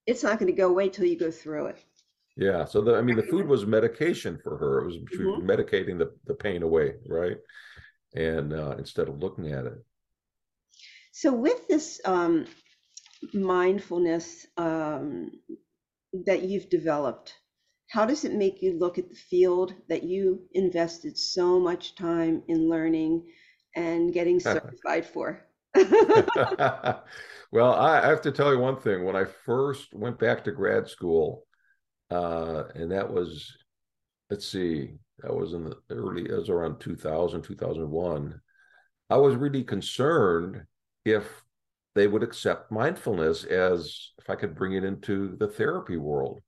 it's not going to go away till you go through it. Yeah so the i mean the food was medication for her. It was mm-hmm. medicating the, the pain away right? And uh, instead of looking at it. So with this um, mindfulness um, that you've developed, how does it make you look at the field that you invested so much time in learning and getting <laughs> certified for? <laughs> well, I have to tell you one thing. When I first went back to grad school, uh, and that was, let's see, that was in the early, it was around 2000, 2001. I was really concerned if they would accept mindfulness as if I could bring it into the therapy world.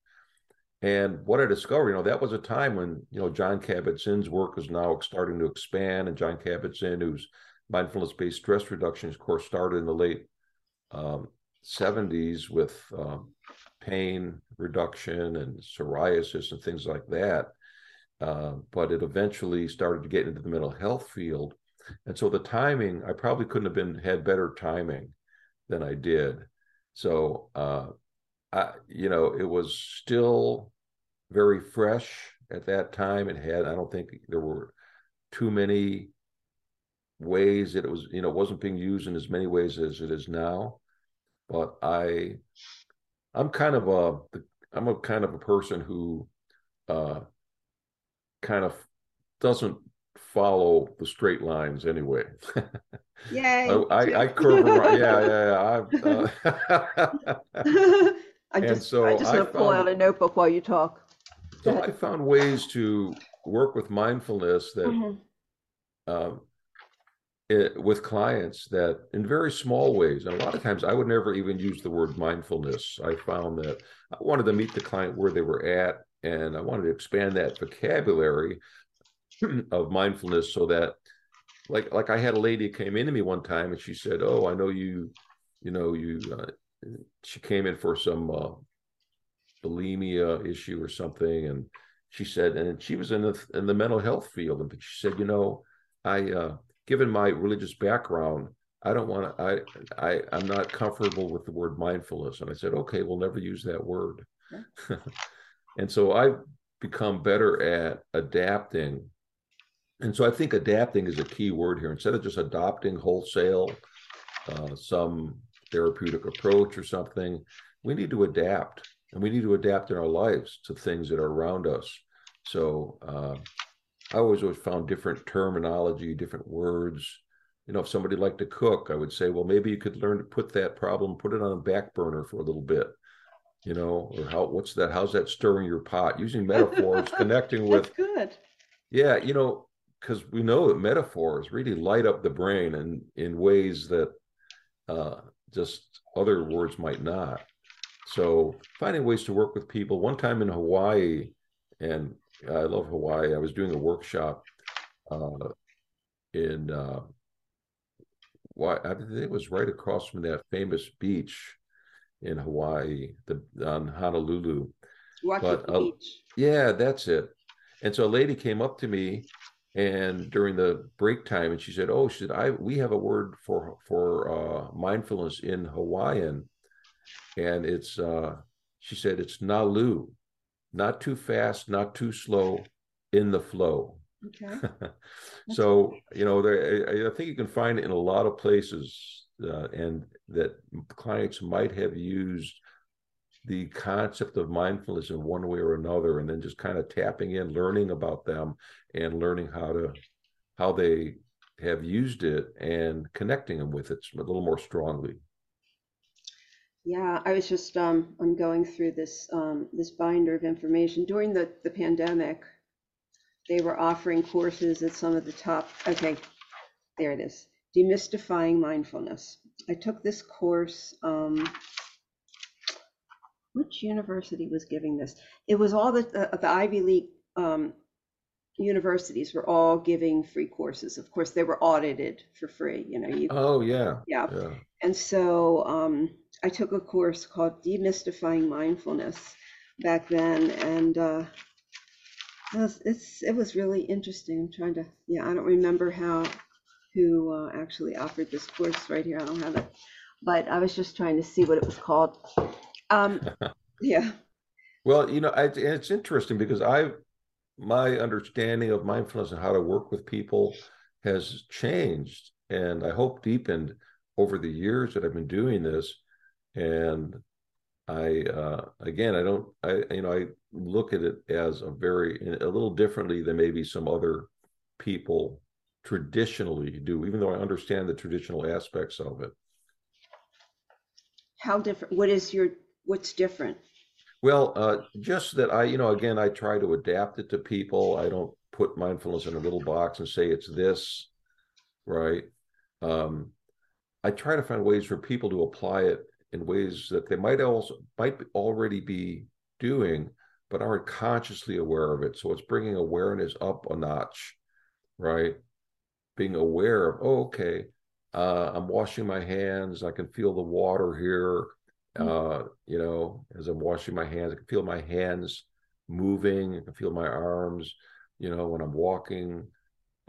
And what I discovered, you know, that was a time when, you know, Jon Kabat-Zinn's work is now starting to expand. And Jon Kabat-Zinn, whose mindfulness based stress reduction course started in the late um, 70s with um, pain reduction and psoriasis and things like that. Uh, but it eventually started to get into the mental health field. And so the timing, I probably couldn't have been had better timing than I did. So, uh, I, you know, it was still very fresh at that time. It had, I don't think there were too many ways that it was, you know, wasn't being used in as many ways as it is now. But I, I'm kind of a, I'm a kind of a person who, uh, kind of doesn't follow the straight lines anyway. <laughs> Yeah, I, I, I curve around. Yeah, yeah, yeah. Uh, <laughs> I just, so I just want to pull out a notebook while you talk. So I found ways to work with mindfulness that, mm-hmm. um, it, with clients that in very small ways, and a lot of times I would never even use the word mindfulness. I found that I wanted to meet the client where they were at, and I wanted to expand that vocabulary <clears throat> of mindfulness so that like like I had a lady came into me one time and she said, "Oh, I know you, you know you." Uh, she came in for some uh, bulimia issue or something, and she said, and she was in the in the mental health field, and she said, you know, I, uh, given my religious background, I don't want to. I, I, I'm not comfortable with the word mindfulness, and I said, okay, we'll never use that word. <laughs> and so I've become better at adapting, and so I think adapting is a key word here. Instead of just adopting wholesale uh, some therapeutic approach or something, we need to adapt, and we need to adapt in our lives to things that are around us. So uh, I always always found different terminology, different words. You know, if somebody liked to cook, I would say, well, maybe you could learn to put that problem, put it on a back burner for a little bit. You know, or how what's that? How's that stirring your pot? Using <laughs> metaphors, connecting <laughs> with good. Yeah, you know, because we know that metaphors really light up the brain and in ways that uh, just other words might not. So finding ways to work with people. One time in Hawaii, and I love Hawaii. I was doing a workshop uh, in uh, why I think it was right across from that famous beach in Hawaii, the on Honolulu. but, uh, Beach. Yeah, that's it. And so a lady came up to me and during the break time and she said, "Oh, should I we have a word for for uh, mindfulness in Hawaiian and it's uh she said it's nalu not too fast, not too slow, in the flow. Okay. <laughs> so you know, there, I think you can find it in a lot of places, uh, and that clients might have used the concept of mindfulness in one way or another, and then just kind of tapping in, learning about them, and learning how to how they have used it and connecting them with it a little more strongly. Yeah, I was just um, I'm going through this um, this binder of information during the the pandemic. They were offering courses at some of the top. Okay, there it is. Demystifying mindfulness. I took this course. Um, which university was giving this? It was all the the, the Ivy League um, universities were all giving free courses. Of course, they were audited for free. You know, you. Oh yeah. Yeah. yeah. And so um, I took a course called Demystifying Mindfulness back then, and uh, it was, it's it was really interesting. I'm trying to yeah, I don't remember how who uh, actually offered this course right here. I don't have it, but I was just trying to see what it was called. Um, yeah. Well, you know, I, it's interesting because I my understanding of mindfulness and how to work with people has changed, and I hope deepened over the years that I've been doing this and I uh, again I don't I you know I look at it as a very a little differently than maybe some other people traditionally do, even though I understand the traditional aspects of it. How different? What is your what's different? Well, uh, just that I you know again I try to adapt it to people. I don't put mindfulness in a little box and say it's this, right? Um, I try to find ways for people to apply it in ways that they might also might already be doing but aren't consciously aware of it so it's bringing awareness up a notch right being aware of oh okay uh, i'm washing my hands i can feel the water here. Uh, you know as i'm washing my hands i can feel my hands moving i can feel my arms you know when i'm walking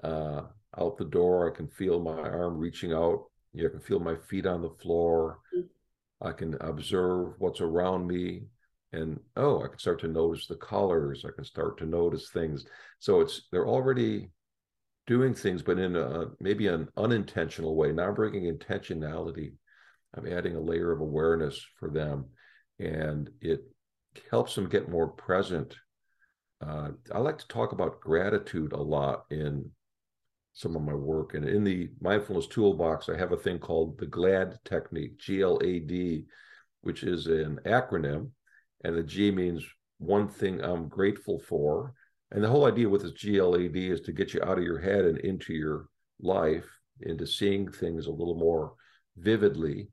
uh, out the door i can feel my arm reaching out you know, I can feel my feet on the floor. I can observe what's around me and oh, I can start to notice the colors. I can start to notice things. So it's they're already doing things, but in a maybe an unintentional way, not bringing intentionality. I'm adding a layer of awareness for them, and it helps them get more present. Uh, I like to talk about gratitude a lot in some of my work. And in the mindfulness toolbox, I have a thing called the GLAD technique, G L A D, which is an acronym. And the G means one thing I'm grateful for. And the whole idea with this GLAD is to get you out of your head and into your life, into seeing things a little more vividly.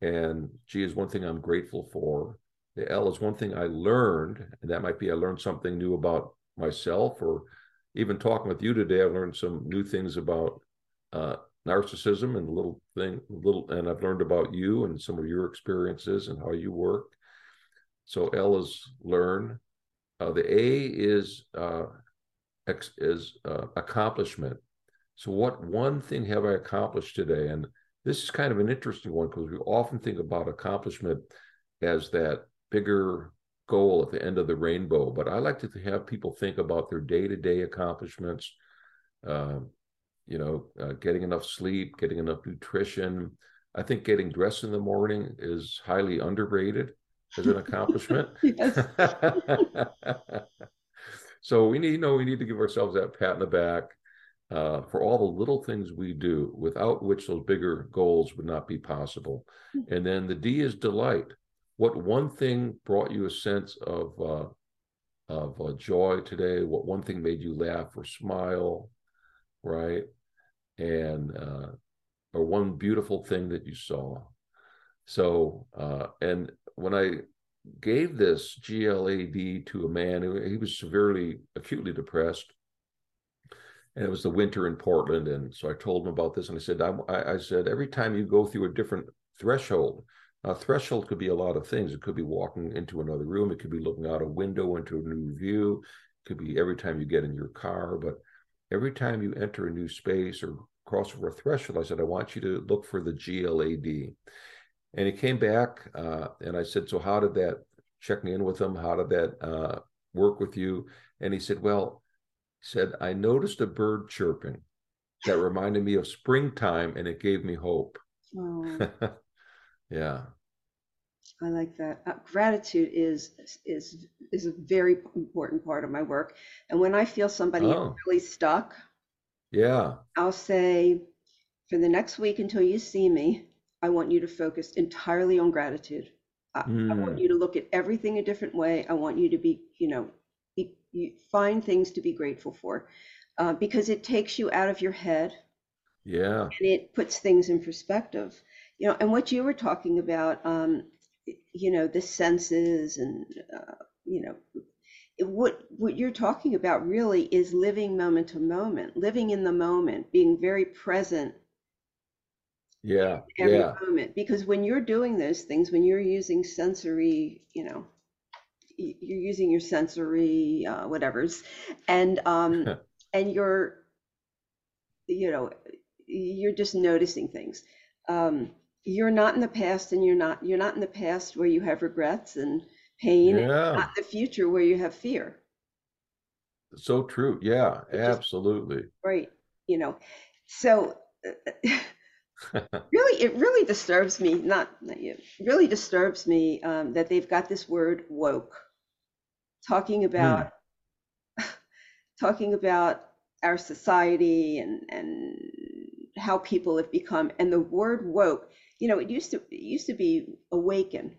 And G is one thing I'm grateful for. The L is one thing I learned, and that might be I learned something new about myself or even talking with you today, I've learned some new things about uh, narcissism and little thing, little, and I've learned about you and some of your experiences and how you work. So L is learn, uh, the A is uh, ex- is uh, accomplishment. So, what one thing have I accomplished today? And this is kind of an interesting one because we often think about accomplishment as that bigger goal at the end of the rainbow. But I like to have people think about their day to day accomplishments. Uh, you know, uh, getting enough sleep, getting enough nutrition. I think getting dressed in the morning is highly underrated as an accomplishment. <laughs> <laughs> so we need, you know, we need to give ourselves that pat in the back uh, for all the little things we do, without which those bigger goals would not be possible. Hmm. And then the D is delight. What one thing brought you a sense of uh, of uh, joy today? What one thing made you laugh or smile, right? And uh, or one beautiful thing that you saw. So, uh, and when I gave this GLAD to a man who he was severely, acutely depressed, and it was the winter in Portland, and so I told him about this, and I said, I, I said, every time you go through a different threshold, a threshold could be a lot of things. It could be walking into another room. It could be looking out a window into a new view. It could be every time you get in your car. But every time you enter a new space or cross over a threshold, I said, I want you to look for the GLAD. And he came back uh, and I said, So how did that check me in with him? How did that uh, work with you? And he said, Well, said, I noticed a bird chirping that reminded me of springtime and it gave me hope. Oh. <laughs> yeah. I like that. Uh, gratitude is is is a very important part of my work. And when I feel somebody oh. really stuck, yeah, I'll say, for the next week until you see me, I want you to focus entirely on gratitude. I, mm. I want hmm. you to look at everything a different way. I want you to be, you know, you find things to be grateful for, uh, because it takes you out of your head. Yeah, and it puts things in perspective. You know, and what you were talking about, um, you know, the senses and uh, you know, what what you're talking about really is living moment to moment, living in the moment, being very present yeah every yeah. moment because when you're doing those things when you're using sensory you know you're using your sensory uh, whatever's and um <laughs> and you're you know you're just noticing things um you're not in the past and you're not you're not in the past where you have regrets and pain yeah. and not the future where you have fear so true yeah absolutely right you know so <laughs> really, it really disturbs me. Not, not you. Really disturbs me um, that they've got this word woke, talking about mm. <laughs> talking about our society and and how people have become. And the word woke, you know, it used to it used to be awaken,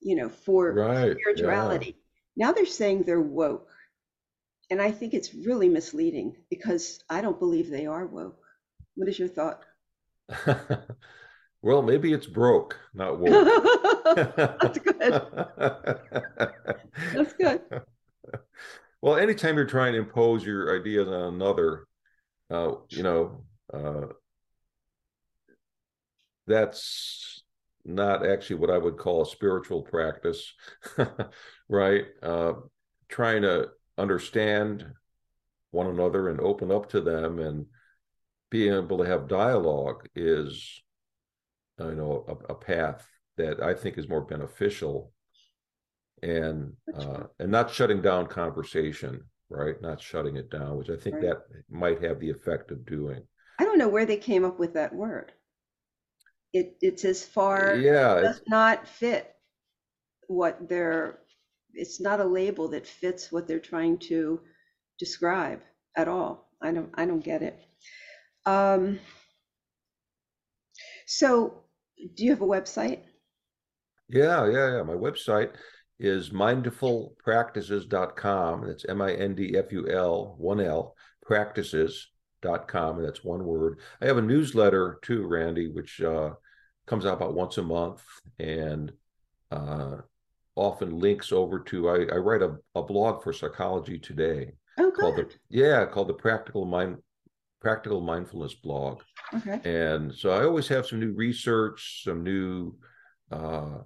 you know, for right, spirituality. Yeah. Now they're saying they're woke, and I think it's really misleading because I don't believe they are woke. What is your thought? <laughs> well, maybe it's broke, not woke. <laughs> That's good. That's good. Well, anytime you're trying to impose your ideas on another, uh, you know, uh, that's not actually what I would call a spiritual practice, <laughs> right? Uh, trying to understand one another and open up to them and being able to have dialogue is uh, you know a, a path that I think is more beneficial and uh, and not shutting down conversation right not shutting it down which I think right. that might have the effect of doing I don't know where they came up with that word it it's as far yeah it does not fit what they're it's not a label that fits what they're trying to describe at all I don't I don't get it um, so, do you have a website? Yeah, yeah, yeah. My website is mindfulpractices.com. That's M I N D F U L, one L, practices.com. And that's one word. I have a newsletter too, Randy, which uh, comes out about once a month and uh, often links over to, I, I write a, a blog for Psychology Today. Oh. Called the, yeah, called the Practical Mind practical mindfulness blog. Okay. And so I always have some new research, some new, uh,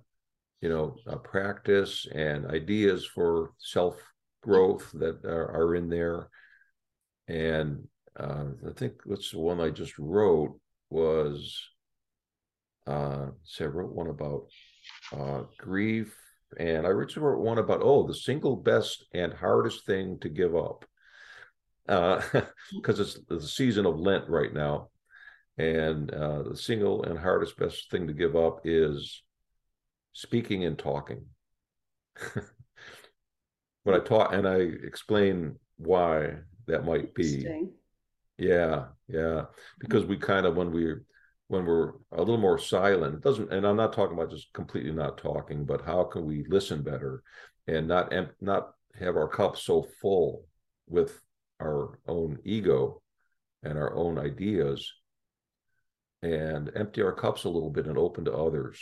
you know, uh, practice and ideas for self growth that are, are in there. And uh, I think what's the one I just wrote was uh see I wrote one about uh grief and I wrote one about oh the single best and hardest thing to give up. Uh <laughs> because it's the season of Lent right now. And uh the single and hardest best thing to give up is speaking and talking. <laughs> when I talk and I explain why that might be. Yeah, yeah. Because we kind of when we're when we're a little more silent, it doesn't and I'm not talking about just completely not talking, but how can we listen better and not not have our cup so full with our own ego and our own ideas and empty our cups a little bit and open to others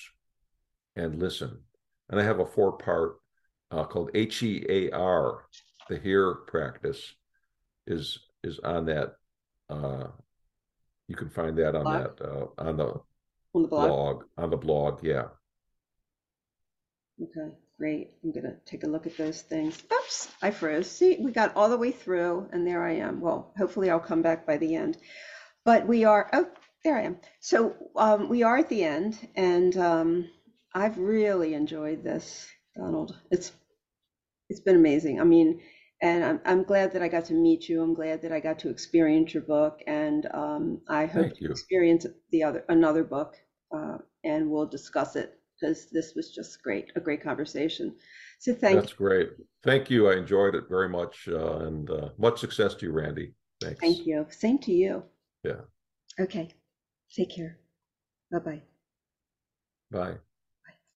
and listen. And I have a four part uh, called HEAR, the HEAR practice is is on that. Uh, you can find that on blog? that uh, on the on the blog. blog on the blog. Yeah. Okay, great. I'm gonna take a look at those things. Oops, I froze. See, we got all the way through, and there I am. Well, hopefully I'll come back by the end. But we are. Oh, there I am. So um, we are at the end, and um, I've really enjoyed this, Donald. It's it's been amazing. I mean, and I'm, I'm glad that I got to meet you. I'm glad that I got to experience your book, and um, I hope to you. experience the other another book, uh, and we'll discuss it because this was just great, a great conversation. So thank That's great. Thank you. I enjoyed it very much, uh, and uh, much success to you, Randy. Thanks. Thank you. Same to you. Yeah. Okay. Take care. Bye-bye. Bye.